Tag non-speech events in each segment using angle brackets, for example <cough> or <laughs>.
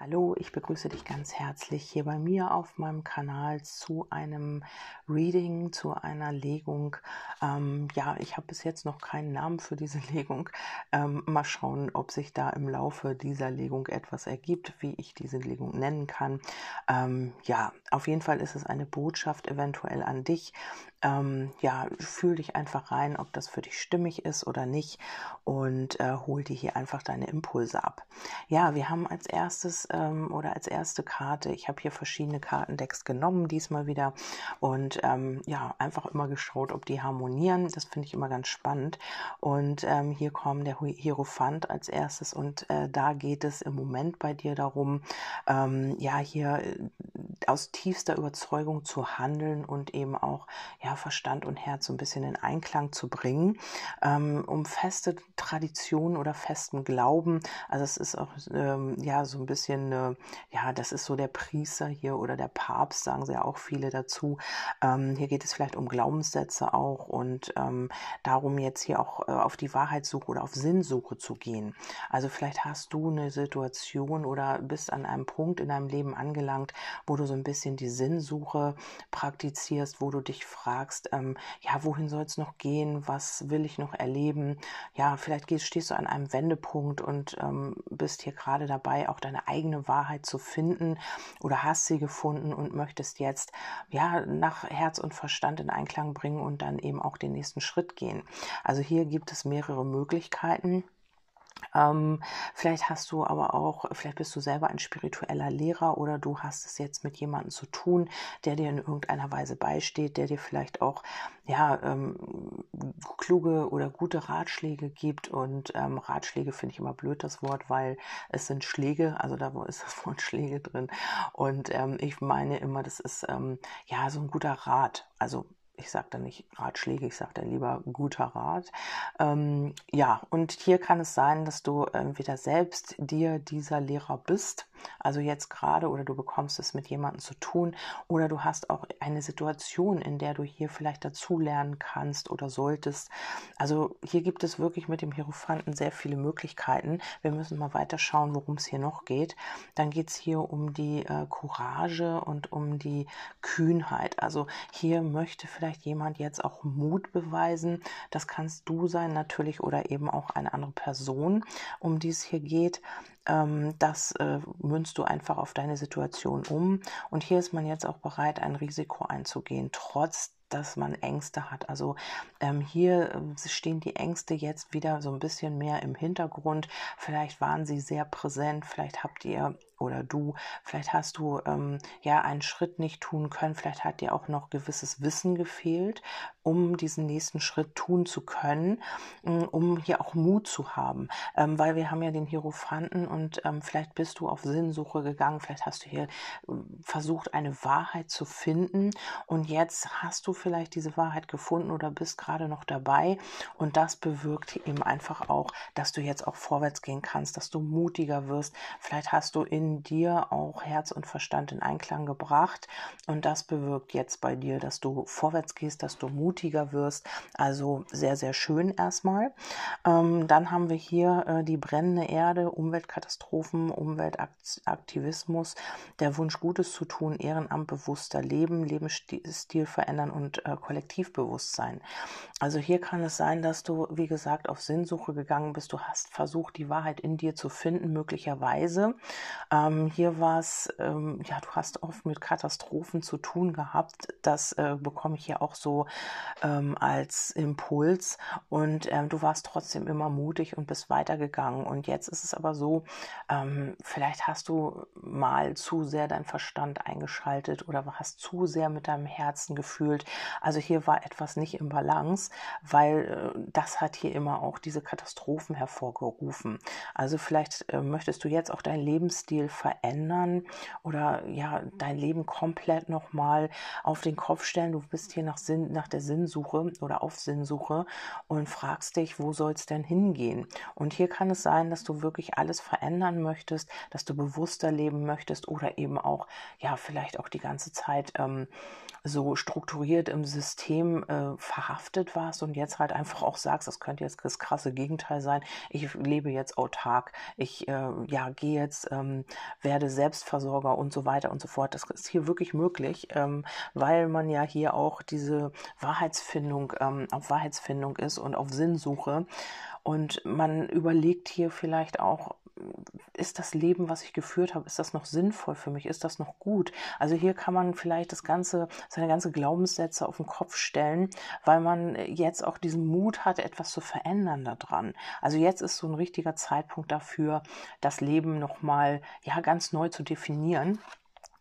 Hallo, ich begrüße dich ganz herzlich hier bei mir auf meinem Kanal zu einem Reading, zu einer Legung. Ähm, ja, ich habe bis jetzt noch keinen Namen für diese <laughs> Legung. Ähm, mal schauen, ob sich da im Laufe dieser Legung etwas ergibt, wie ich diese Legung nennen kann. Ähm, ja, auf jeden Fall ist es eine Botschaft eventuell an dich. Ähm, ja, fühl dich einfach rein, ob das für dich stimmig ist oder nicht und äh, hol dir hier einfach deine Impulse ab. Ja, wir haben als erstes ähm, oder als erste Karte. Ich habe hier verschiedene Kartendecks genommen, diesmal wieder. Und ähm, ja, einfach immer geschaut, ob die harmonieren. Das finde ich immer ganz spannend. Und ähm, hier kommt der Hierophant als erstes. Und äh, da geht es im Moment bei dir darum, ähm, ja, hier äh, aus tiefster Überzeugung zu handeln und eben auch ja, Verstand und Herz so ein bisschen in Einklang zu bringen, ähm, um feste Traditionen oder festen Glauben. Also es ist auch ähm, ja so ein bisschen bisschen, äh, ja, das ist so der Priester hier oder der Papst, sagen sie ja auch viele dazu. Ähm, hier geht es vielleicht um Glaubenssätze auch und ähm, darum jetzt hier auch äh, auf die Wahrheitssuche oder auf Sinnsuche zu gehen. Also vielleicht hast du eine Situation oder bist an einem Punkt in deinem Leben angelangt, wo du so ein bisschen die Sinnsuche praktizierst, wo du dich fragst, ähm, ja, wohin soll es noch gehen? Was will ich noch erleben? Ja, vielleicht gehst, stehst du an einem Wendepunkt und ähm, bist hier gerade dabei, auch deine eigene eigene Wahrheit zu finden oder hast sie gefunden und möchtest jetzt ja nach Herz und Verstand in Einklang bringen und dann eben auch den nächsten Schritt gehen. Also hier gibt es mehrere Möglichkeiten. Ähm, vielleicht hast du aber auch, vielleicht bist du selber ein spiritueller Lehrer oder du hast es jetzt mit jemandem zu tun, der dir in irgendeiner Weise beisteht, der dir vielleicht auch ja ähm, kluge oder gute Ratschläge gibt. Und ähm, Ratschläge finde ich immer blöd das Wort, weil es sind Schläge, also da <laughs> ist das Wort Schläge drin. Und ähm, ich meine immer, das ist ähm, ja so ein guter Rat. Also ich sage da nicht Ratschläge, ich sage da lieber guter Rat. Ähm, ja, und hier kann es sein, dass du entweder selbst dir dieser Lehrer bist, also jetzt gerade, oder du bekommst es mit jemandem zu tun, oder du hast auch eine Situation, in der du hier vielleicht dazulernen kannst oder solltest. Also hier gibt es wirklich mit dem Hierophanten sehr viele Möglichkeiten. Wir müssen mal weiter schauen, worum es hier noch geht. Dann geht es hier um die äh, Courage und um die Kühnheit. Also hier möchte vielleicht vielleicht jemand jetzt auch Mut beweisen. Das kannst du sein natürlich oder eben auch eine andere Person, um die es hier geht. Ähm, das äh, münzt du einfach auf deine Situation um. Und hier ist man jetzt auch bereit, ein Risiko einzugehen, trotz dass man Ängste hat. Also ähm, hier äh, stehen die Ängste jetzt wieder so ein bisschen mehr im Hintergrund. Vielleicht waren sie sehr präsent, vielleicht habt ihr oder du, vielleicht hast du ähm, ja einen Schritt nicht tun können, vielleicht hat dir auch noch gewisses Wissen gefehlt, um diesen nächsten Schritt tun zu können, mm, um hier auch Mut zu haben, ähm, weil wir haben ja den Hierophanten und ähm, vielleicht bist du auf Sinnsuche gegangen, vielleicht hast du hier äh, versucht, eine Wahrheit zu finden und jetzt hast du vielleicht diese Wahrheit gefunden oder bist gerade noch dabei. Und das bewirkt eben einfach auch, dass du jetzt auch vorwärts gehen kannst, dass du mutiger wirst. Vielleicht hast du in dir auch Herz und Verstand in Einklang gebracht. Und das bewirkt jetzt bei dir, dass du vorwärts gehst, dass du mutiger wirst. Also sehr, sehr schön erstmal. Ähm, dann haben wir hier äh, die brennende Erde, Umweltkatastrophen, Umweltaktivismus, der Wunsch, Gutes zu tun, Ehrenamt, bewusster Leben, Lebensstil verändern und äh, Kollektivbewusstsein. Also hier kann es sein, dass du, wie gesagt, auf Sinnsuche gegangen bist. Du hast versucht, die Wahrheit in dir zu finden, möglicherweise. Ähm, hier war es, ähm, ja, du hast oft mit Katastrophen zu tun gehabt. Das äh, bekomme ich hier auch so ähm, als Impuls. Und ähm, du warst trotzdem immer mutig und bist weitergegangen. Und jetzt ist es aber so, ähm, vielleicht hast du mal zu sehr deinen Verstand eingeschaltet oder hast zu sehr mit deinem Herzen gefühlt. Also hier war etwas nicht im Balance, weil äh, das hat hier immer auch diese Katastrophen hervorgerufen. Also vielleicht äh, möchtest du jetzt auch deinen Lebensstil verändern oder ja, dein Leben komplett nochmal auf den Kopf stellen. Du bist hier nach, Sinn, nach der Sinnsuche oder auf Sinnsuche und fragst dich, wo soll es denn hingehen? Und hier kann es sein, dass du wirklich alles verändern möchtest, dass du bewusster leben möchtest oder eben auch, ja, vielleicht auch die ganze Zeit ähm, so strukturiert im System äh, verhaftet warst und jetzt halt einfach auch sagst, das könnte jetzt das krasse Gegenteil sein, ich lebe jetzt autark, ich äh, ja, gehe jetzt, ähm, werde Selbstversorger und so weiter und so fort. Das ist hier wirklich möglich, ähm, weil man ja hier auch diese Wahrheitsfindung, ähm, auf Wahrheitsfindung ist und auf Sinnsuche. Und man überlegt hier vielleicht auch, ist das Leben, was ich geführt habe, ist das noch sinnvoll für mich? Ist das noch gut? Also hier kann man vielleicht das ganze, seine ganze Glaubenssätze auf den Kopf stellen, weil man jetzt auch diesen Mut hat, etwas zu verändern daran. Also jetzt ist so ein richtiger Zeitpunkt dafür, das Leben nochmal, ja, ganz neu zu definieren.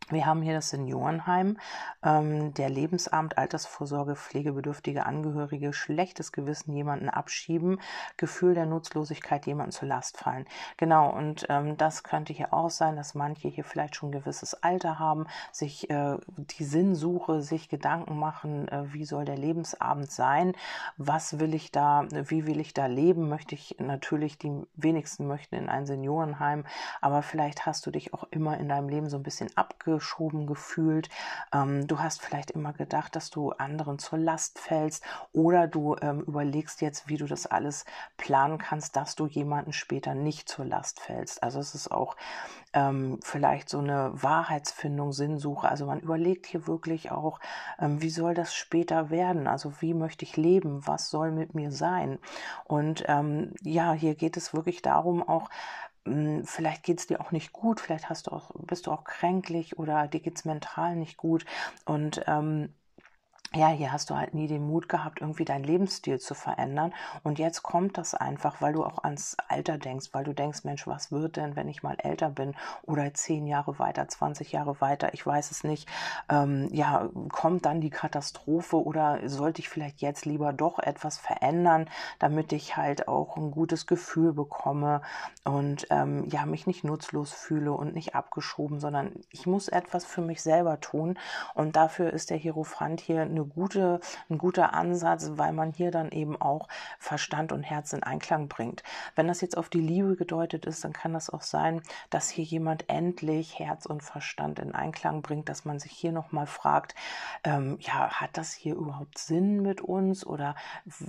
Wir haben hier das Seniorenheim, ähm, der Lebensamt, Altersvorsorge, pflegebedürftige Angehörige, schlechtes Gewissen jemanden abschieben, Gefühl der Nutzlosigkeit jemanden zur Last fallen. Genau, und ähm, das könnte hier auch sein, dass manche hier vielleicht schon ein gewisses Alter haben, sich äh, die Sinnsuche, sich Gedanken machen, äh, wie soll der Lebensabend sein, was will ich da, wie will ich da leben, möchte ich natürlich, die wenigsten möchten in ein Seniorenheim, aber vielleicht hast du dich auch immer in deinem Leben so ein bisschen abge abgeschoben gefühlt. Ähm, du hast vielleicht immer gedacht, dass du anderen zur Last fällst oder du ähm, überlegst jetzt, wie du das alles planen kannst, dass du jemanden später nicht zur Last fällst. Also es ist auch ähm, vielleicht so eine Wahrheitsfindung, Sinnsuche. Also man überlegt hier wirklich auch, ähm, wie soll das später werden? Also wie möchte ich leben? Was soll mit mir sein? Und ähm, ja, hier geht es wirklich darum, auch vielleicht geht es dir auch nicht gut, vielleicht hast du auch, bist du auch kränklich oder dir geht es mental nicht gut. Und ähm, ja, hier hast du halt nie den Mut gehabt, irgendwie deinen Lebensstil zu verändern. Und jetzt kommt das einfach, weil du auch ans Alter denkst, weil du denkst, Mensch, was wird denn, wenn ich mal älter bin oder zehn Jahre weiter, 20 Jahre weiter, ich weiß es nicht. Ähm, ja, kommt dann die Katastrophe oder sollte ich vielleicht jetzt lieber doch etwas verändern, damit ich halt auch ein gutes Gefühl bekomme und ähm, ja, mich nicht nutzlos fühle und nicht abgeschoben, sondern ich muss etwas für mich selber tun. Und dafür ist der Hierophant hier eine gute, ein guter Ansatz, weil man hier dann eben auch Verstand und Herz in Einklang bringt. Wenn das jetzt auf die Liebe gedeutet ist, dann kann das auch sein, dass hier jemand endlich Herz und Verstand in Einklang bringt, dass man sich hier nochmal fragt, ähm, ja, hat das hier überhaupt Sinn mit uns oder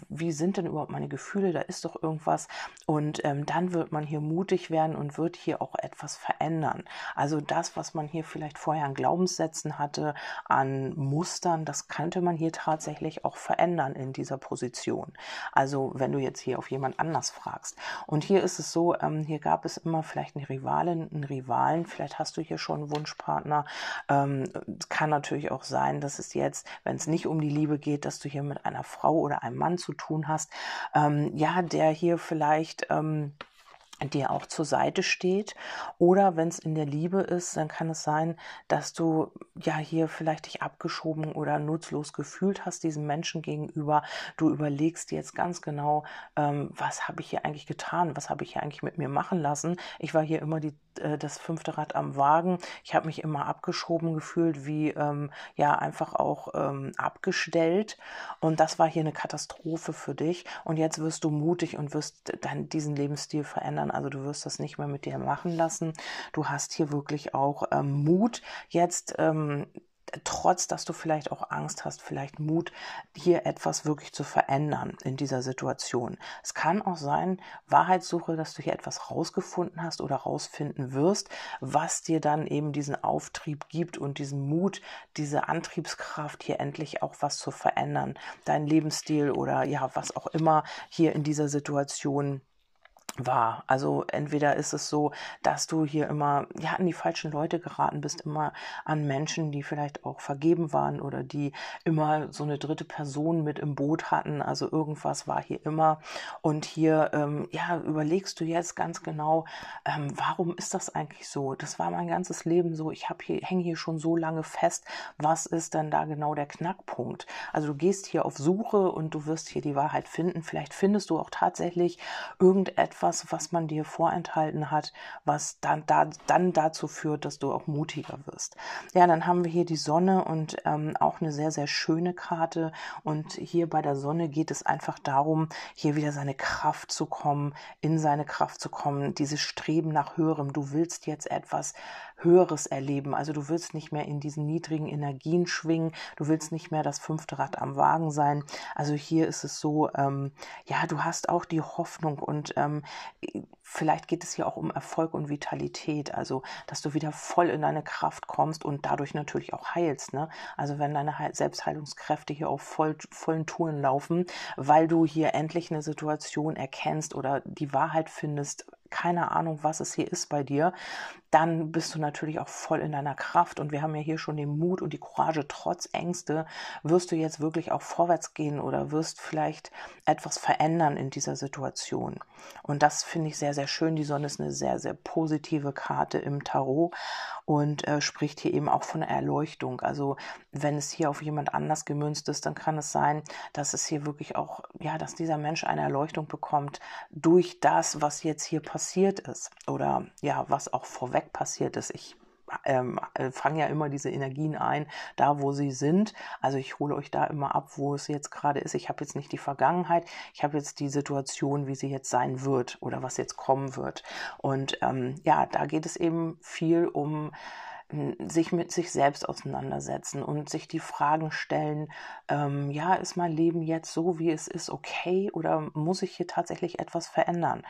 wie sind denn überhaupt meine Gefühle? Da ist doch irgendwas. Und ähm, dann wird man hier mutig werden und wird hier auch etwas verändern. Also das, was man hier vielleicht vorher an Glaubenssätzen hatte, an Mustern, das könnte könnte man hier tatsächlich auch verändern in dieser Position. Also wenn du jetzt hier auf jemand anders fragst. Und hier ist es so, ähm, hier gab es immer vielleicht eine Rivalin, einen Rivalen, vielleicht hast du hier schon einen Wunschpartner. Ähm, kann natürlich auch sein, dass es jetzt, wenn es nicht um die Liebe geht, dass du hier mit einer Frau oder einem Mann zu tun hast, ähm, ja, der hier vielleicht ähm, dir auch zur Seite steht. Oder wenn es in der Liebe ist, dann kann es sein, dass du ja hier vielleicht dich abgeschoben oder nutzlos gefühlt hast diesem Menschen gegenüber. Du überlegst jetzt ganz genau, ähm, was habe ich hier eigentlich getan? Was habe ich hier eigentlich mit mir machen lassen? Ich war hier immer die, äh, das fünfte Rad am Wagen. Ich habe mich immer abgeschoben gefühlt, wie ähm, ja einfach auch ähm, abgestellt. Und das war hier eine Katastrophe für dich. Und jetzt wirst du mutig und wirst dann diesen Lebensstil verändern verändern. Also du wirst das nicht mehr mit dir machen lassen. Du hast hier wirklich auch ähm, Mut, jetzt ähm, trotz dass du vielleicht auch Angst hast, vielleicht Mut, hier etwas wirklich zu verändern in dieser Situation. Es kann auch sein, Wahrheitssuche, dass du hier etwas rausgefunden hast oder rausfinden wirst, was dir dann eben diesen Auftrieb gibt und diesen Mut, diese Antriebskraft, hier endlich auch was zu verändern, dein Lebensstil oder ja, was auch immer hier in dieser Situation war. Also entweder ist es so, dass du hier immer ja an die falschen Leute geraten bist, immer an Menschen, die vielleicht auch vergeben waren oder die immer so eine dritte Person mit im Boot hatten. Also irgendwas war hier immer. Und hier ähm, ja überlegst du jetzt ganz genau, ähm, warum ist das eigentlich so? Das war mein ganzes Leben so. Ich habe hier hänge hier schon so lange fest. Was ist denn da genau der Knackpunkt? Also du gehst hier auf Suche und du wirst hier die Wahrheit finden. Vielleicht findest du auch tatsächlich irgendetwas etwas, was man dir vorenthalten hat, was dann, da, dann dazu führt, dass du auch mutiger wirst. Ja, dann haben wir hier die Sonne und ähm, auch eine sehr, sehr schöne Karte. Und hier bei der Sonne geht es einfach darum, hier wieder seine Kraft zu kommen, in seine Kraft zu kommen, dieses Streben nach Höherem. Du willst jetzt etwas Höheres erleben. Also du willst nicht mehr in diesen niedrigen Energien schwingen, du willst nicht mehr das fünfte Rad am Wagen sein. Also hier ist es so, ähm, ja, du hast auch die Hoffnung und ähm, vielleicht geht es hier auch um Erfolg und Vitalität, also dass du wieder voll in deine Kraft kommst und dadurch natürlich auch heilst. Ne? Also wenn deine Selbstheilungskräfte hier auf voll, vollen Touren laufen, weil du hier endlich eine Situation erkennst oder die Wahrheit findest, keine Ahnung, was es hier ist bei dir, dann bist du natürlich auch voll in deiner Kraft. Und wir haben ja hier schon den Mut und die Courage, trotz Ängste, wirst du jetzt wirklich auch vorwärts gehen oder wirst vielleicht etwas verändern in dieser Situation. Und das finde ich sehr, sehr schön. Die Sonne ist eine sehr, sehr positive Karte im Tarot und äh, spricht hier eben auch von Erleuchtung. Also wenn es hier auf jemand anders gemünzt ist, dann kann es sein, dass es hier wirklich auch, ja, dass dieser Mensch eine Erleuchtung bekommt durch das, was jetzt hier passiert ist oder ja, was auch vorweg passiert ist. Ich ähm, äh, fange ja immer diese Energien ein, da wo sie sind. Also ich hole euch da immer ab, wo es jetzt gerade ist. Ich habe jetzt nicht die Vergangenheit, ich habe jetzt die Situation, wie sie jetzt sein wird oder was jetzt kommen wird. Und ähm, ja, da geht es eben viel um sich mit sich selbst auseinandersetzen und sich die Fragen stellen, ähm, ja, ist mein Leben jetzt so, wie es ist, okay oder muss ich hier tatsächlich etwas verändern?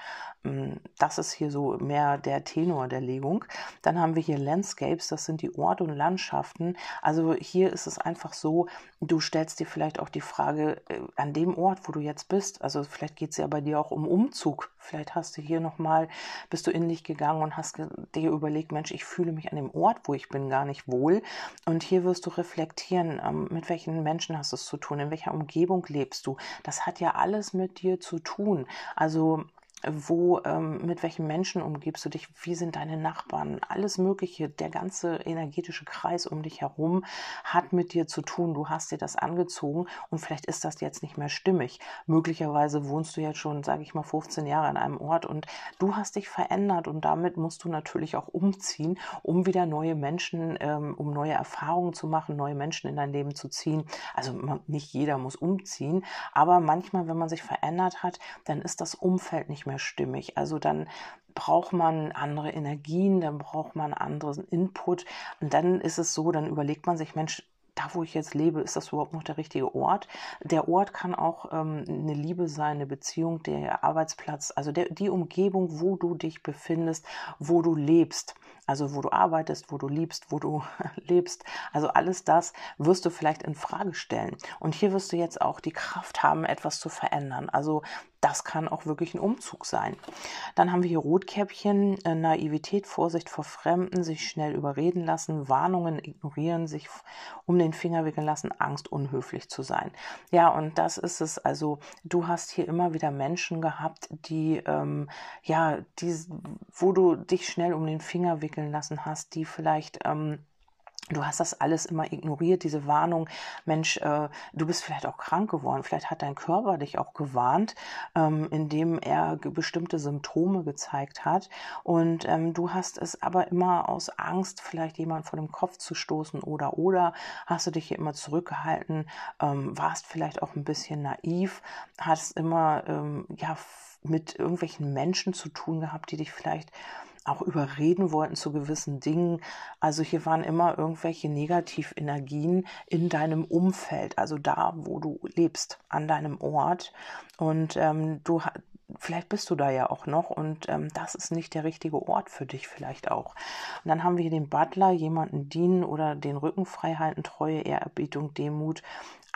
Ähm, das ist hier so mehr der Tenor der Legung. Dann haben wir hier Landscapes, das sind die Orte und Landschaften. Also hier ist es einfach so, du stellst dir vielleicht auch die Frage, äh, an dem Ort, wo du jetzt bist, also vielleicht geht es ja bei dir auch um Umzug. Vielleicht hast du hier nochmal, bist du in dich gegangen und hast dir überlegt, Mensch, ich fühle mich an dem Ort, wo ich bin, gar nicht wohl. Und hier wirst du reflektieren, ähm, mit welchen Menschen hast du es zu tun, in welcher Umgebung lebst du. Das hat ja alles mit dir zu tun. Also wo, ähm, mit welchen Menschen umgibst du dich, wie sind deine Nachbarn, alles Mögliche, der ganze energetische Kreis um dich herum hat mit dir zu tun. Du hast dir das angezogen und vielleicht ist das jetzt nicht mehr stimmig. Möglicherweise wohnst du jetzt schon, sage ich mal, 15 Jahre an einem Ort und du hast dich verändert und damit musst du natürlich auch umziehen, um wieder neue Menschen, ähm, um neue Erfahrungen zu machen, neue Menschen in dein Leben zu ziehen. Also man, nicht jeder muss umziehen, aber manchmal, wenn man sich verändert hat, dann ist das Umfeld nicht mehr stimmig. Also dann braucht man andere Energien, dann braucht man anderen Input. Und dann ist es so, dann überlegt man sich, Mensch, da wo ich jetzt lebe, ist das überhaupt noch der richtige Ort? Der Ort kann auch ähm, eine Liebe sein, eine Beziehung, der Arbeitsplatz, also der, die Umgebung, wo du dich befindest, wo du lebst. Also wo du arbeitest, wo du liebst, wo du <laughs> lebst. Also alles das wirst du vielleicht in Frage stellen. Und hier wirst du jetzt auch die Kraft haben, etwas zu verändern. Also das kann auch wirklich ein Umzug sein. Dann haben wir hier Rotkäppchen, äh, Naivität, Vorsicht vor Fremden, sich schnell überreden lassen, Warnungen ignorieren, sich um den Finger wickeln lassen, Angst, unhöflich zu sein. Ja, und das ist es. Also du hast hier immer wieder Menschen gehabt, die, ähm, ja, die, wo du dich schnell um den Finger wickeln lassen hast, die vielleicht ähm, Du hast das alles immer ignoriert, diese Warnung, Mensch, äh, du bist vielleicht auch krank geworden, vielleicht hat dein Körper dich auch gewarnt, ähm, indem er bestimmte Symptome gezeigt hat. Und ähm, du hast es aber immer aus Angst, vielleicht jemand vor dem Kopf zu stoßen oder oder hast du dich hier immer zurückgehalten, ähm, warst vielleicht auch ein bisschen naiv, hast immer ähm, ja mit irgendwelchen Menschen zu tun gehabt, die dich vielleicht auch überreden wollten zu gewissen Dingen. Also hier waren immer irgendwelche Negativenergien in deinem Umfeld, also da, wo du lebst, an deinem Ort. Und ähm, du vielleicht bist du da ja auch noch und ähm, das ist nicht der richtige Ort für dich vielleicht auch. Und dann haben wir hier den Butler, jemanden dienen oder den Rücken frei halten, Treue, Ehrerbietung, Demut,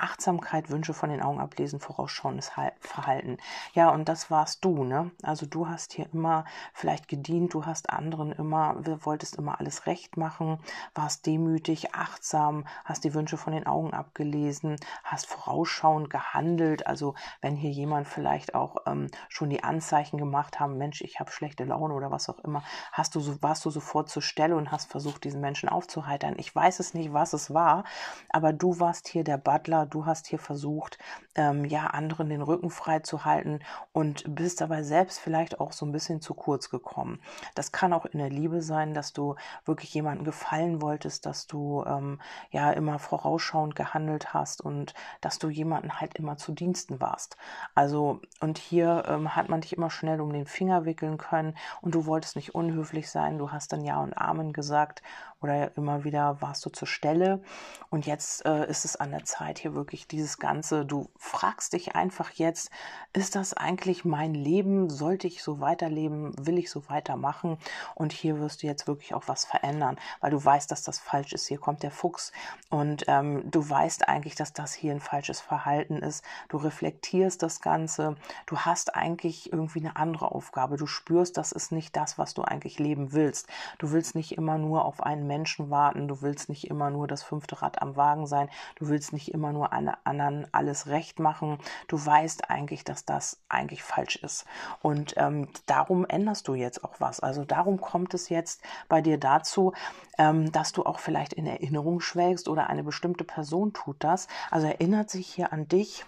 Achtsamkeit, Wünsche von den Augen ablesen, vorausschauendes Verhalten. Ja, und das warst du, ne? Also du hast hier immer vielleicht gedient, du hast anderen immer, wolltest immer alles recht machen, warst demütig, achtsam, hast die Wünsche von den Augen abgelesen, hast vorausschauend gehandelt. Also wenn hier jemand vielleicht auch ähm, schon die Anzeichen gemacht haben, Mensch, ich habe schlechte Laune oder was auch immer, hast du so, warst du sofort zur Stelle und hast versucht, diesen Menschen aufzuheitern. Ich weiß es nicht, was es war, aber du warst hier der Butler, du hast hier versucht, ähm, ja, anderen den Rücken frei zu halten und bist dabei selbst vielleicht auch so ein bisschen zu kurz gekommen. Das kann auch in der Liebe sein, dass du wirklich jemanden gefallen wolltest, dass du ähm, ja immer vorausschauend gehandelt hast und dass du jemanden halt immer zu Diensten warst. Also, und hier ähm, hat man dich immer schnell um den Finger wickeln können und du wolltest nicht unhöflich sein, du hast dann Ja und Amen gesagt oder immer wieder warst du zur Stelle. Und jetzt äh, ist es an der Zeit, hier wirklich dieses Ganze, du fragst dich einfach jetzt, ist das eigentlich mein Leben? Sollte ich so weiterleben? Will ich so weitermachen? Und hier wirst du jetzt wirklich auch was verändern, weil du weißt, dass das falsch ist. Hier kommt der Fuchs und ähm, du weißt eigentlich, dass das hier ein falsches Verhalten ist. Du reflektierst das Ganze. Du hast eigentlich irgendwie eine andere Aufgabe. Du spürst, das ist nicht das, was du eigentlich leben willst. Du willst nicht immer nur auf einen Menschen warten. Du willst nicht immer nur das fünfte Rad am Wagen sein. Du willst nicht immer nur anderen alles recht machen. Du weißt eigentlich, dass das eigentlich falsch ist. Und ähm, darum änderst du jetzt auch was. Also darum kommt es jetzt bei dir dazu, ähm, dass du auch vielleicht in Erinnerung schwelgst oder eine bestimmte Person tut das. Also erinnert sich hier an dich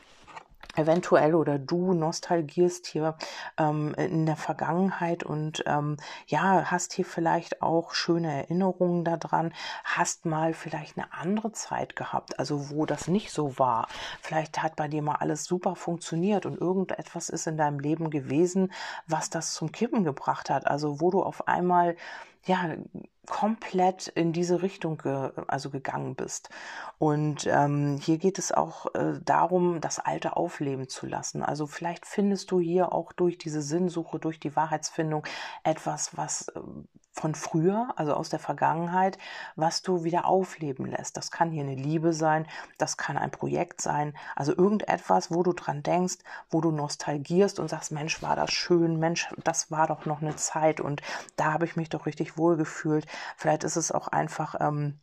eventuell oder du nostalgierst hier ähm, in der Vergangenheit und ähm, ja, hast hier vielleicht auch schöne Erinnerungen daran, hast mal vielleicht eine andere Zeit gehabt, also wo das nicht so war. Vielleicht hat bei dir mal alles super funktioniert und irgendetwas ist in deinem Leben gewesen, was das zum Kippen gebracht hat, also wo du auf einmal ja, komplett in diese Richtung ge also gegangen bist. Und ähm, hier geht es auch äh, darum, das Alte aufleben zu lassen. Also vielleicht findest du hier auch durch diese Sinnsuche, durch die Wahrheitsfindung etwas, was äh, von früher, also aus der Vergangenheit, was du wieder aufleben lässt. Das kann hier eine Liebe sein, das kann ein Projekt sein, also irgendetwas, wo du dran denkst, wo du nostalgierst und sagst, Mensch, war das schön, Mensch, das war doch noch eine Zeit und da habe ich mich doch richtig wohl gefühlt. Vielleicht ist es auch einfach ähm,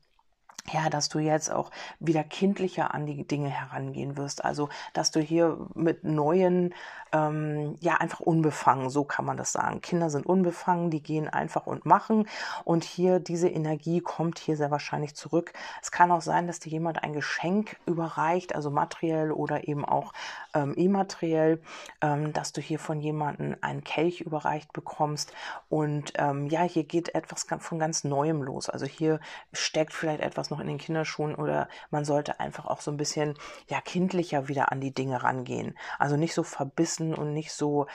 ja, dass du jetzt auch wieder kindlicher an die Dinge herangehen wirst. Also, dass du hier mit neuen, ähm, ja, einfach unbefangen, so kann man das sagen. Kinder sind unbefangen, die gehen einfach und machen. Und hier diese Energie kommt hier sehr wahrscheinlich zurück. Es kann auch sein, dass dir jemand ein Geschenk überreicht, also materiell oder eben auch ähm, immateriell, ähm, dass du hier von jemandem einen Kelch überreicht bekommst. Und ähm, ja, hier geht etwas von ganz Neuem los. Also hier steckt vielleicht etwas noch in den Kinderschuhen oder man sollte einfach auch so ein bisschen ja kindlicher wieder an die Dinge rangehen. Also nicht so verbissen und nicht so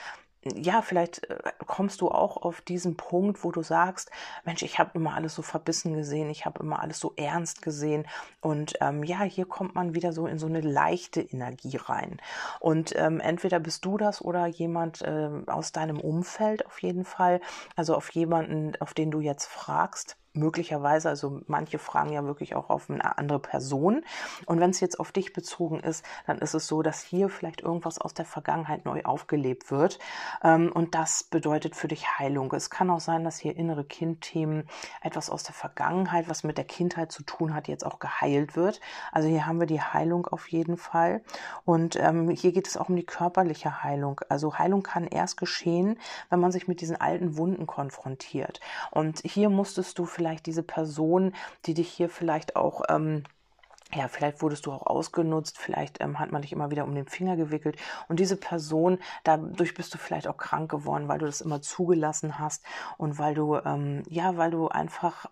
ja, vielleicht äh, kommst du auch auf diesen Punkt, wo du sagst, Mensch, ich habe immer alles so verbissen gesehen, ich habe immer alles so ernst gesehen. Und ähm, ja, hier kommt man wieder so in so eine leichte Energie rein. Und ähm, entweder bist du das oder jemand äh, aus deinem Umfeld auf jeden Fall, also auf jemanden, auf den du jetzt fragst möglicherweise, also manche fragen ja wirklich auch auf eine andere Person. Und wenn es jetzt auf dich bezogen ist, dann ist es so, dass hier vielleicht irgendwas aus der Vergangenheit neu aufgelebt wird. Ähm, und das bedeutet für dich Heilung. Es kann auch sein, dass hier innere Kindthemen, etwas aus der Vergangenheit, was mit der Kindheit zu tun hat, jetzt auch geheilt wird. Also hier haben wir die Heilung auf jeden Fall. Und ähm, hier geht es auch um die körperliche Heilung. Also Heilung kann erst geschehen, wenn man sich mit diesen alten Wunden konfrontiert. Und hier musstest du vielleicht vielleicht diese Person, die dich hier vielleicht auch ähm, ja, vielleicht wurdest du auch ausgenutzt, vielleicht ähm, hat man dich immer wieder um den Finger gewickelt und diese Person, dadurch bist du vielleicht auch krank geworden, weil du das immer zugelassen hast und weil du, ähm, ja, weil du einfach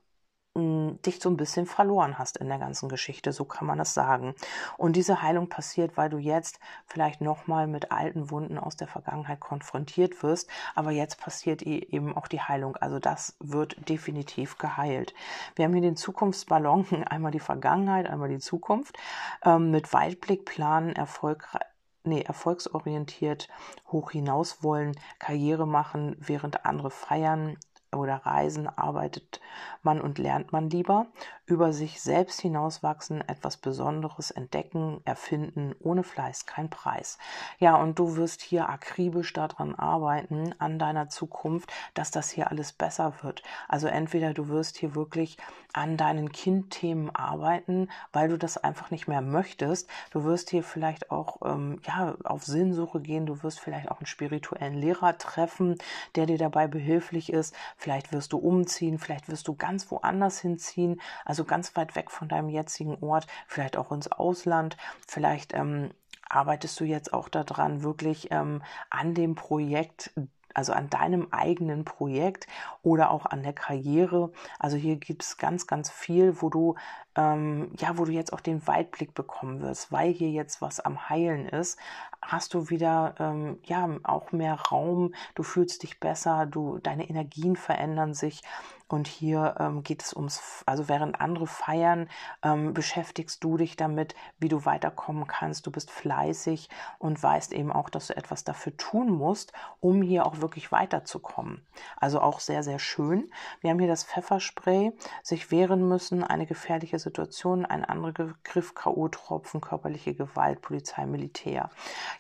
dich so ein bisschen verloren hast in der ganzen Geschichte, so kann man das sagen. Und diese Heilung passiert, weil du jetzt vielleicht nochmal mit alten Wunden aus der Vergangenheit konfrontiert wirst, aber jetzt passiert eben auch die Heilung. Also das wird definitiv geheilt. Wir haben hier den Zukunftsballon, <laughs> einmal die Vergangenheit, einmal die Zukunft, ähm, mit Weitblickplan erfolgreich nee, erfolgsorientiert hoch hinaus wollen, Karriere machen, während andere feiern, oder Reisen arbeitet man und lernt man lieber, über sich selbst hinauswachsen, etwas Besonderes entdecken, erfinden, ohne Fleiß kein Preis. Ja, und du wirst hier akribisch daran arbeiten, an deiner Zukunft, dass das hier alles besser wird. Also entweder du wirst hier wirklich an deinen Kindthemen arbeiten, weil du das einfach nicht mehr möchtest. Du wirst hier vielleicht auch ähm, ja, auf Sinnsuche gehen, du wirst vielleicht auch einen spirituellen Lehrer treffen, der dir dabei behilflich ist vielleicht wirst du umziehen, vielleicht wirst du ganz woanders hinziehen, also ganz weit weg von deinem jetzigen Ort, vielleicht auch ins Ausland, vielleicht ähm, arbeitest du jetzt auch daran, wirklich ähm, an dem Projekt also an deinem eigenen Projekt oder auch an der Karriere. Also hier gibt es ganz, ganz viel, wo du ähm, ja, wo du jetzt auch den Weitblick bekommen wirst, weil hier jetzt was am Heilen ist, hast du wieder ähm, ja auch mehr Raum, du fühlst dich besser, du deine Energien verändern sich und hier ähm, geht es ums, also während andere feiern, ähm, beschäftigst du dich damit, wie du weiterkommen kannst. Du bist fleißig und weißt eben auch, dass du etwas dafür tun musst, um hier auch wirklich weiterzukommen. Also auch sehr, sehr schön. Wir haben hier das Pfefferspray, sich wehren müssen, eine gefährliche Situation, ein anderer Begriff, K.O.-Tropfen, körperliche Gewalt, Polizei, Militär.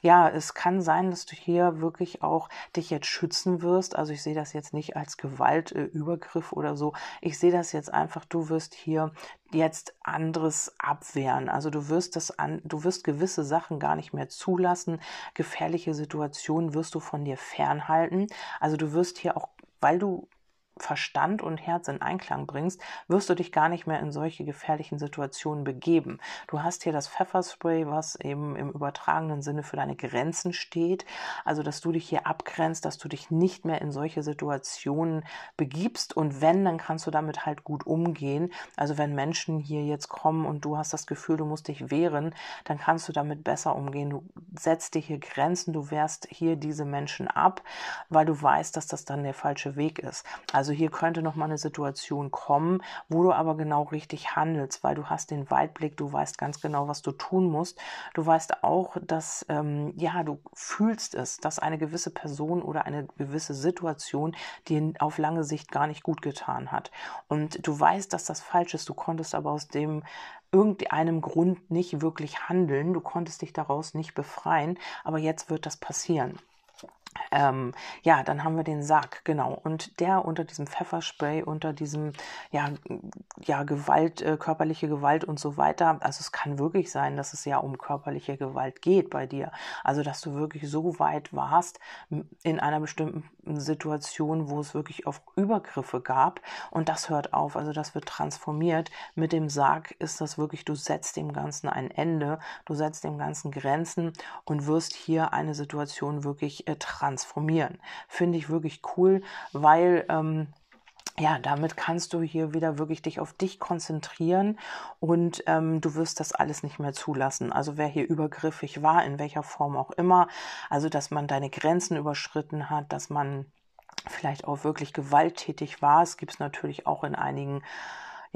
Ja, es kann sein, dass du hier wirklich auch dich jetzt schützen wirst. Also ich sehe das jetzt nicht als Gewaltübergriff oder so. Ich sehe das jetzt einfach, du wirst hier jetzt anderes abwehren. Also du wirst das an, du wirst gewisse Sachen gar nicht mehr zulassen. Gefährliche Situationen wirst du von dir fernhalten. Also du wirst hier auch, weil du Verstand und Herz in Einklang bringst, wirst du dich gar nicht mehr in solche gefährlichen Situationen begeben. Du hast hier das Pfefferspray, was eben im übertragenen Sinne für deine Grenzen steht. Also, dass du dich hier abgrenzt, dass du dich nicht mehr in solche Situationen begibst. Und wenn, dann kannst du damit halt gut umgehen. Also, wenn Menschen hier jetzt kommen und du hast das Gefühl, du musst dich wehren, dann kannst du damit besser umgehen. Du setzt dir hier Grenzen, du wehrst hier diese Menschen ab, weil du weißt, dass das dann der falsche Weg ist. Also also hier könnte noch mal eine Situation kommen, wo du aber genau richtig handelst, weil du hast den Weitblick, du weißt ganz genau, was du tun musst. Du weißt auch, dass ähm, ja du fühlst es, dass eine gewisse Person oder eine gewisse Situation dir auf lange Sicht gar nicht gut getan hat. Und du weißt, dass das falsch ist. Du konntest aber aus dem irgendeinem Grund nicht wirklich handeln. Du konntest dich daraus nicht befreien, aber jetzt wird das passieren. Ähm, ja, dann haben wir den Sack, genau. Und der unter diesem Pfefferspray, unter diesem, ja, ja, Gewalt, äh, körperliche Gewalt und so weiter. Also es kann wirklich sein, dass es ja um körperliche Gewalt geht bei dir. Also, dass du wirklich so weit warst in einer bestimmten Situation, wo es wirklich auf Übergriffe gab. Und das hört auf. Also, das wird transformiert. Mit dem Sarg ist das wirklich, du setzt dem Ganzen ein Ende. Du setzt dem Ganzen Grenzen und wirst hier eine Situation wirklich äh, transformieren. Finde ich wirklich cool, weil ähm, ja, damit kannst du hier wieder wirklich dich auf dich konzentrieren und ähm, du wirst das alles nicht mehr zulassen. Also wer hier übergriffig war, in welcher Form auch immer, also dass man deine Grenzen überschritten hat, dass man vielleicht auch wirklich gewalttätig war, es gibt es natürlich auch in einigen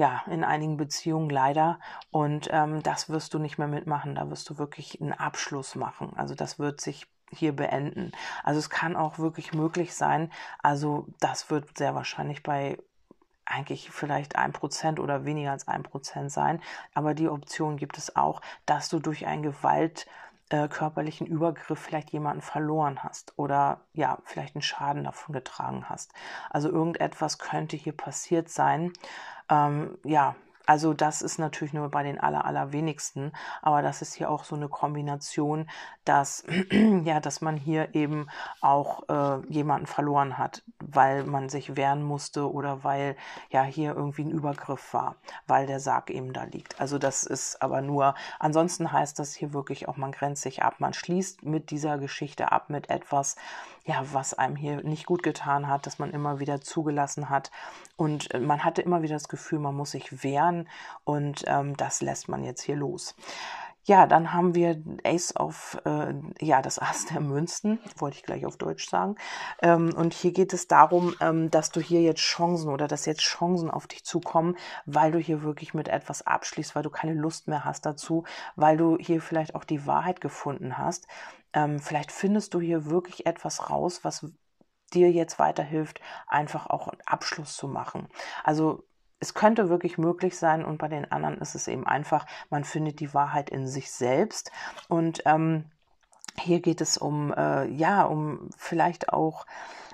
ja, in einigen Beziehungen leider. Und ähm, das wirst du nicht mehr mitmachen. Da wirst du wirklich einen Abschluss machen. Also das wird sich hier beenden. Also es kann auch wirklich möglich sein. Also das wird sehr wahrscheinlich bei eigentlich vielleicht ein Prozent oder weniger als ein Prozent sein. Aber die Option gibt es auch, dass du durch einen Gewalt äh, körperlichen Übergriff vielleicht jemanden verloren hast oder ja, vielleicht einen Schaden davon getragen hast. Also irgendetwas könnte hier passiert sein. Ähm, ja, also das ist natürlich nur bei den aller, allerwenigsten, aber das ist hier auch so eine Kombination, dass, <clears throat> ja, dass man hier eben auch äh, jemanden verloren hat, weil man sich wehren musste oder weil ja hier irgendwie ein Übergriff war, weil der Sarg eben da liegt. Also das ist aber nur, ansonsten heißt das hier wirklich auch, man grenzt sich ab, man schließt mit dieser Geschichte ab, mit etwas, ja, was einem hier nicht gut getan hat, dass man immer wieder zugelassen hat. Und äh, man hatte immer wieder das Gefühl, man muss sich wehren und ähm, das lässt man jetzt hier los. Ja, dann haben wir Ace of, äh, ja, das Ass der Münzen, wollte ich gleich auf Deutsch sagen. Ähm, und hier geht es darum, ähm, dass du hier jetzt Chancen oder dass jetzt Chancen auf dich zukommen, weil du hier wirklich mit etwas abschließt, weil du keine Lust mehr hast dazu, weil du hier vielleicht auch die Wahrheit gefunden hast. Ähm, vielleicht findest du hier wirklich etwas raus, was dir jetzt weiterhilft, einfach auch einen Abschluss zu machen. Also es könnte wirklich möglich sein und bei den anderen ist es eben einfach, man findet die Wahrheit in sich selbst und ähm, hier geht es um, äh, ja, um vielleicht auch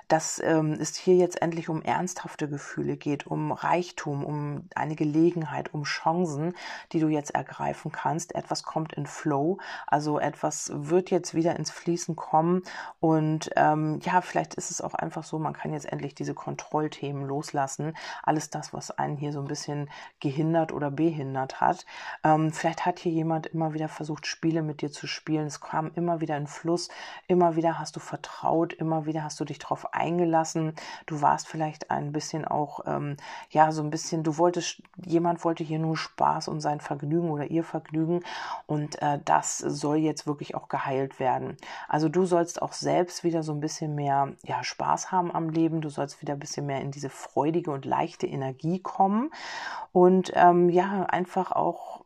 dass ähm, es hier jetzt endlich um ernsthafte Gefühle geht, um Reichtum, um eine Gelegenheit, um Chancen, die du jetzt ergreifen kannst. Etwas kommt in Flow, also etwas wird jetzt wieder ins Fließen kommen und ähm, ja, vielleicht ist es auch einfach so, man kann jetzt endlich diese Kontrollthemen loslassen. Alles das, was einen hier so ein bisschen gehindert oder behindert hat. Ähm, vielleicht hat hier jemand immer wieder versucht, Spiele mit dir zu spielen. Es kam immer wieder in Fluss, immer wieder hast du vertraut, immer wieder hast du dich darauf eingelassen. Du warst vielleicht ein bisschen auch, ähm, ja, so ein bisschen, du wolltest, jemand wollte hier nur Spaß und sein Vergnügen oder ihr Vergnügen und äh, das soll jetzt wirklich auch geheilt werden. Also du sollst auch selbst wieder so ein bisschen mehr, ja, Spaß haben am Leben. Du sollst wieder ein bisschen mehr in diese freudige und leichte Energie kommen und ähm, ja, einfach auch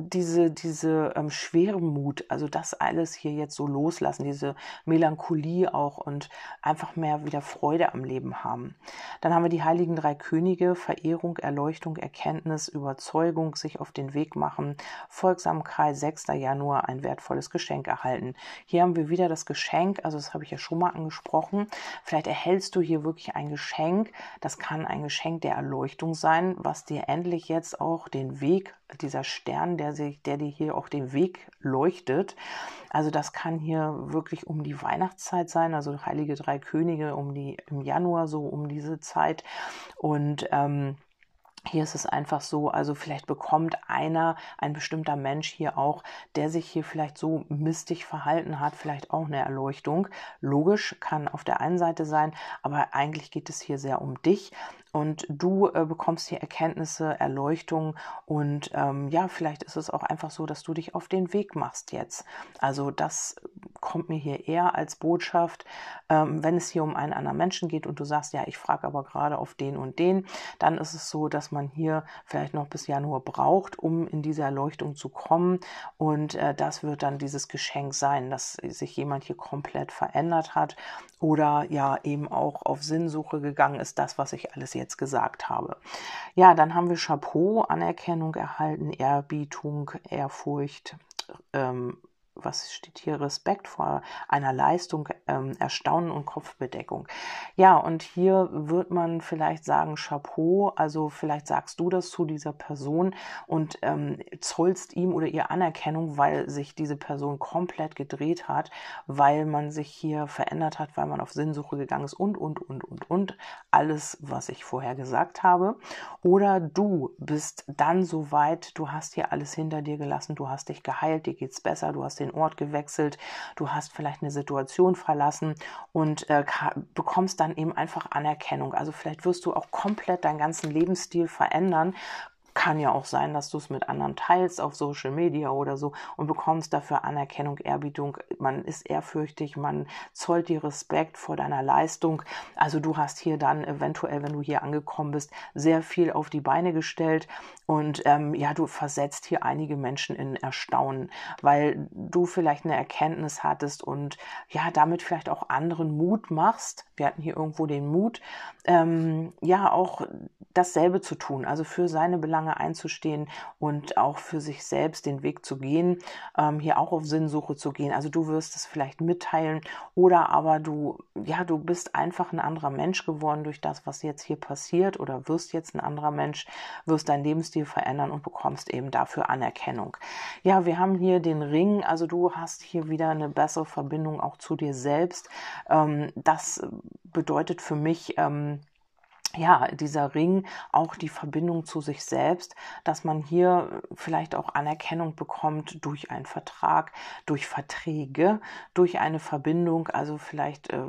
diese, diese ähm, Schwermut, also das alles hier jetzt so loslassen, diese Melancholie auch und einfach mehr wieder Freude am Leben haben. Dann haben wir die heiligen drei Könige, Verehrung, Erleuchtung, Erkenntnis, Überzeugung, sich auf den Weg machen, Folgsamkeit, 6. Januar, ein wertvolles Geschenk erhalten. Hier haben wir wieder das Geschenk, also das habe ich ja schon mal angesprochen. Vielleicht erhältst du hier wirklich ein Geschenk. Das kann ein Geschenk der Erleuchtung sein, was dir endlich jetzt auch den Weg dieser Stern, der sich, der dir hier auch den Weg leuchtet. Also das kann hier wirklich um die Weihnachtszeit sein, also Heilige Drei Könige um die im Januar so um diese Zeit und ähm, hier ist es einfach so, also vielleicht bekommt einer, ein bestimmter Mensch hier auch, der sich hier vielleicht so mistig verhalten hat, vielleicht auch eine Erleuchtung. Logisch kann auf der einen Seite sein, aber eigentlich geht es hier sehr um dich und du äh, bekommst hier Erkenntnisse, Erleuchtung und ähm, ja, vielleicht ist es auch einfach so, dass du dich auf den Weg machst jetzt. Also das kommt mir hier eher als Botschaft, ähm, wenn es hier um einen anderen Menschen geht und du sagst, ja, ich frage aber gerade auf den und den, dann ist es so, dass man hier vielleicht noch bis Januar braucht, um in diese Erleuchtung zu kommen und äh, das wird dann dieses Geschenk sein, dass sich jemand hier komplett verändert hat oder ja eben auch auf Sinnsuche gegangen ist, das, was ich alles jetzt gesagt habe. Ja, dann haben wir Chapeau, Anerkennung erhalten, Ehrbietung, Ehrfurcht, ähm, was steht hier, Respekt vor einer Leistung, ähm, Erstaunen und Kopfbedeckung. Ja, und hier wird man vielleicht sagen, Chapeau, also vielleicht sagst du das zu dieser Person und ähm, zollst ihm oder ihr Anerkennung, weil sich diese Person komplett gedreht hat, weil man sich hier verändert hat, weil man auf Sinnsuche gegangen ist und, und, und, und, und. Alles, was ich vorher gesagt habe. Oder du bist dann so weit, du hast hier alles hinter dir gelassen, du hast dich geheilt, dir geht's besser, du hast den Ort gewechselt, du hast vielleicht eine Situation verlassen und äh, bekommst dann eben einfach Anerkennung. Also vielleicht wirst du auch komplett deinen ganzen Lebensstil verändern, kann ja auch sein, dass du es mit anderen teilst auf Social Media oder so und bekommst dafür Anerkennung, Ehrbietung. Man ist ehrfürchtig, man zollt dir Respekt vor deiner Leistung. Also du hast hier dann eventuell, wenn du hier angekommen bist, sehr viel auf die Beine gestellt und ähm, ja, du versetzt hier einige Menschen in Erstaunen, weil du vielleicht eine Erkenntnis hattest und ja, damit vielleicht auch anderen Mut machst. Wir hatten hier irgendwo den Mut, ähm, ja, auch dasselbe zu tun, also für seine Belange einzustehen und auch für sich selbst den Weg zu gehen, ähm, hier auch auf Sinnsuche zu gehen. Also du wirst es vielleicht mitteilen oder aber du, ja, du bist einfach ein anderer Mensch geworden durch das, was jetzt hier passiert oder wirst jetzt ein anderer Mensch, wirst dein Lebensstil verändern und bekommst eben dafür Anerkennung. Ja, wir haben hier den Ring, also du hast hier wieder eine bessere Verbindung auch zu dir selbst. Ähm, das bedeutet für mich, ähm, ja, dieser Ring auch die Verbindung zu sich selbst, dass man hier vielleicht auch Anerkennung bekommt durch einen Vertrag, durch Verträge, durch eine Verbindung, also vielleicht äh,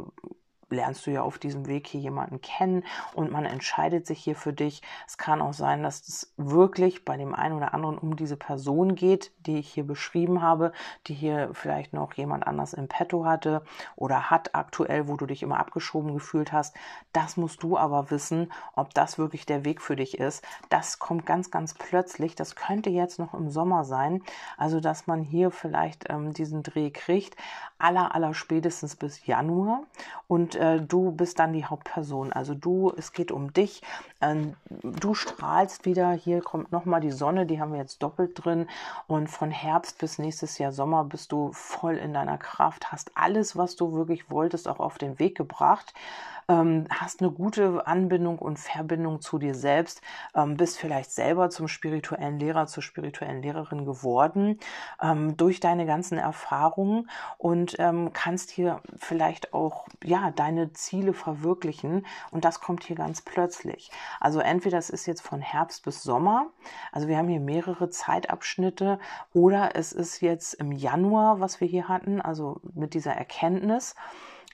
lernst du ja auf diesem Weg hier jemanden kennen und man entscheidet sich hier für dich. Es kann auch sein, dass es wirklich bei dem einen oder anderen um diese Person geht, die ich hier beschrieben habe, die hier vielleicht noch jemand anders im Petto hatte oder hat aktuell, wo du dich immer abgeschoben gefühlt hast. Das musst du aber wissen, ob das wirklich der Weg für dich ist. Das kommt ganz, ganz plötzlich. Das könnte jetzt noch im Sommer sein. Also, dass man hier vielleicht ähm, diesen Dreh kriegt. Aller, aller spätestens bis Januar. Und äh, du bist dann die Hauptperson. Also du, es geht um dich. Ähm, du strahlst wieder. Hier kommt nochmal die Sonne, die haben wir jetzt doppelt drin. Und von Herbst bis nächstes Jahr Sommer bist du voll in deiner Kraft, hast alles, was du wirklich wolltest, auch auf den Weg gebracht ähm, hast eine gute Anbindung und Verbindung zu dir selbst, ähm, bist vielleicht selber zum spirituellen Lehrer, zur spirituellen Lehrerin geworden ähm, durch deine ganzen Erfahrungen und ähm, kannst hier vielleicht auch ja deine Ziele verwirklichen und das kommt hier ganz plötzlich. Also entweder es ist jetzt von Herbst bis Sommer, also wir haben hier mehrere Zeitabschnitte oder es ist jetzt im Januar, was wir hier hatten, also mit dieser Erkenntnis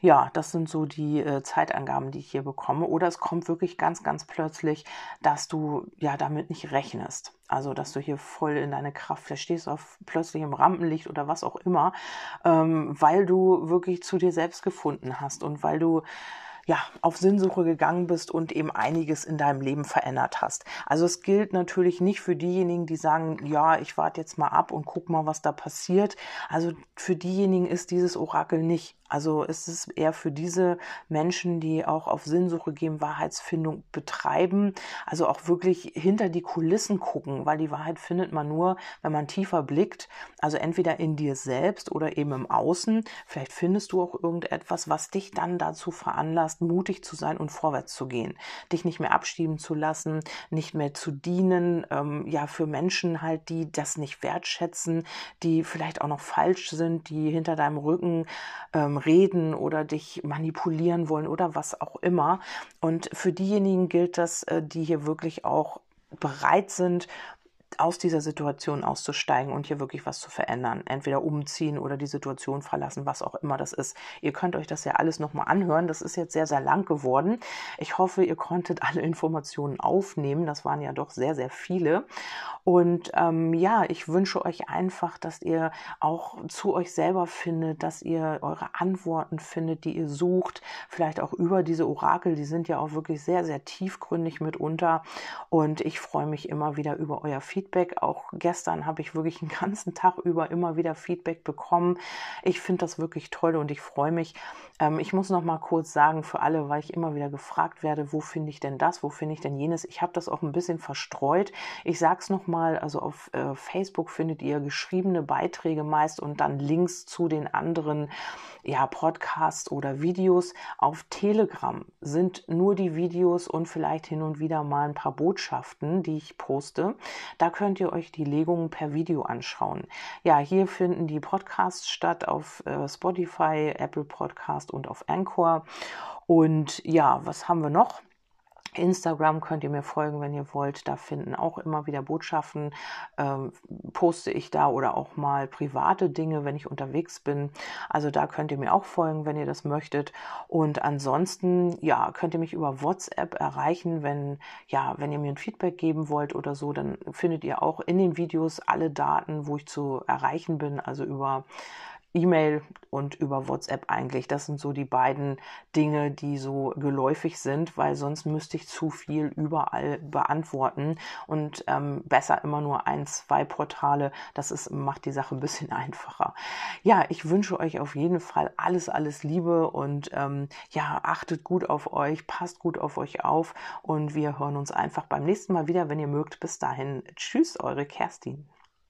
ja, das sind so die äh, Zeitangaben, die ich hier bekomme. Oder es kommt wirklich ganz, ganz plötzlich, dass du ja damit nicht rechnest. Also, dass du hier voll in deine Kraft verstehst, auf plötzlich im Rampenlicht oder was auch immer, ähm, weil du wirklich zu dir selbst gefunden hast und weil du ja, auf Sinnsuche gegangen bist und eben einiges in deinem Leben verändert hast. Also es gilt natürlich nicht für diejenigen, die sagen, ja, ich warte jetzt mal ab und guck mal, was da passiert. Also für diejenigen ist dieses Orakel nicht. Also es ist eher für diese Menschen, die auch auf Sinnsuche gehen, Wahrheitsfindung betreiben, also auch wirklich hinter die Kulissen gucken, weil die Wahrheit findet man nur, wenn man tiefer blickt, also entweder in dir selbst oder eben im Außen. Vielleicht findest du auch irgendetwas, was dich dann dazu veranlasst, mutig zu sein und vorwärts zu gehen, dich nicht mehr abschieben zu lassen, nicht mehr zu dienen, ähm, ja für Menschen halt, die das nicht wertschätzen, die vielleicht auch noch falsch sind, die hinter deinem Rücken ähm, reden oder dich manipulieren wollen oder was auch immer. Und für diejenigen gilt das, äh, die hier wirklich auch bereit sind, aus dieser Situation auszusteigen und hier wirklich was zu verändern. Entweder umziehen oder die Situation verlassen, was auch immer das ist. Ihr könnt euch das ja alles nochmal anhören. Das ist jetzt sehr, sehr lang geworden. Ich hoffe, ihr konntet alle Informationen aufnehmen. Das waren ja doch sehr, sehr viele. Und ähm, ja, ich wünsche euch einfach, dass ihr auch zu euch selber findet, dass ihr eure Antworten findet, die ihr sucht. Vielleicht auch über diese Orakel. Die sind ja auch wirklich sehr, sehr tiefgründig mitunter. Und ich freue mich immer wieder über euer Feedback. Feedback. Auch gestern habe ich wirklich einen ganzen Tag über immer wieder Feedback bekommen. Ich finde das wirklich toll und ich freue mich. Ähm, ich muss noch mal kurz sagen für alle, weil ich immer wieder gefragt werde, wo finde ich denn das, wo finde ich denn jenes. Ich habe das auch ein bisschen verstreut. Ich sage es noch mal, also auf äh, Facebook findet ihr geschriebene Beiträge meist und dann Links zu den anderen ja, Podcasts oder Videos. Auf Telegram sind nur die Videos und vielleicht hin und wieder mal ein paar Botschaften, die ich poste. Da könnt ihr euch die Legungen per Video anschauen. Ja, hier finden die Podcasts statt auf äh, Spotify, Apple Podcast und auf Anchor. Und ja, was haben wir noch? Instagram könnt ihr mir folgen, wenn ihr wollt. Da finden auch immer wieder Botschaften, ähm, poste ich da oder auch mal private Dinge, wenn ich unterwegs bin. Also da könnt ihr mir auch folgen, wenn ihr das möchtet. Und ansonsten, ja, könnt ihr mich über WhatsApp erreichen, wenn, ja, wenn ihr mir ein Feedback geben wollt oder so, dann findet ihr auch in den Videos alle Daten, wo ich zu erreichen bin, also über E-Mail und über WhatsApp eigentlich. Das sind so die beiden Dinge, die so geläufig sind, weil sonst müsste ich zu viel überall beantworten und ähm, besser immer nur ein, zwei Portale. Das ist, macht die Sache ein bisschen <laughs> einfacher. Ja, ich wünsche euch auf jeden Fall alles, alles Liebe und ähm, ja, achtet gut auf euch, passt gut auf euch auf und wir hören uns einfach beim nächsten Mal wieder, wenn ihr mögt. Bis dahin, tschüss, eure Kerstin.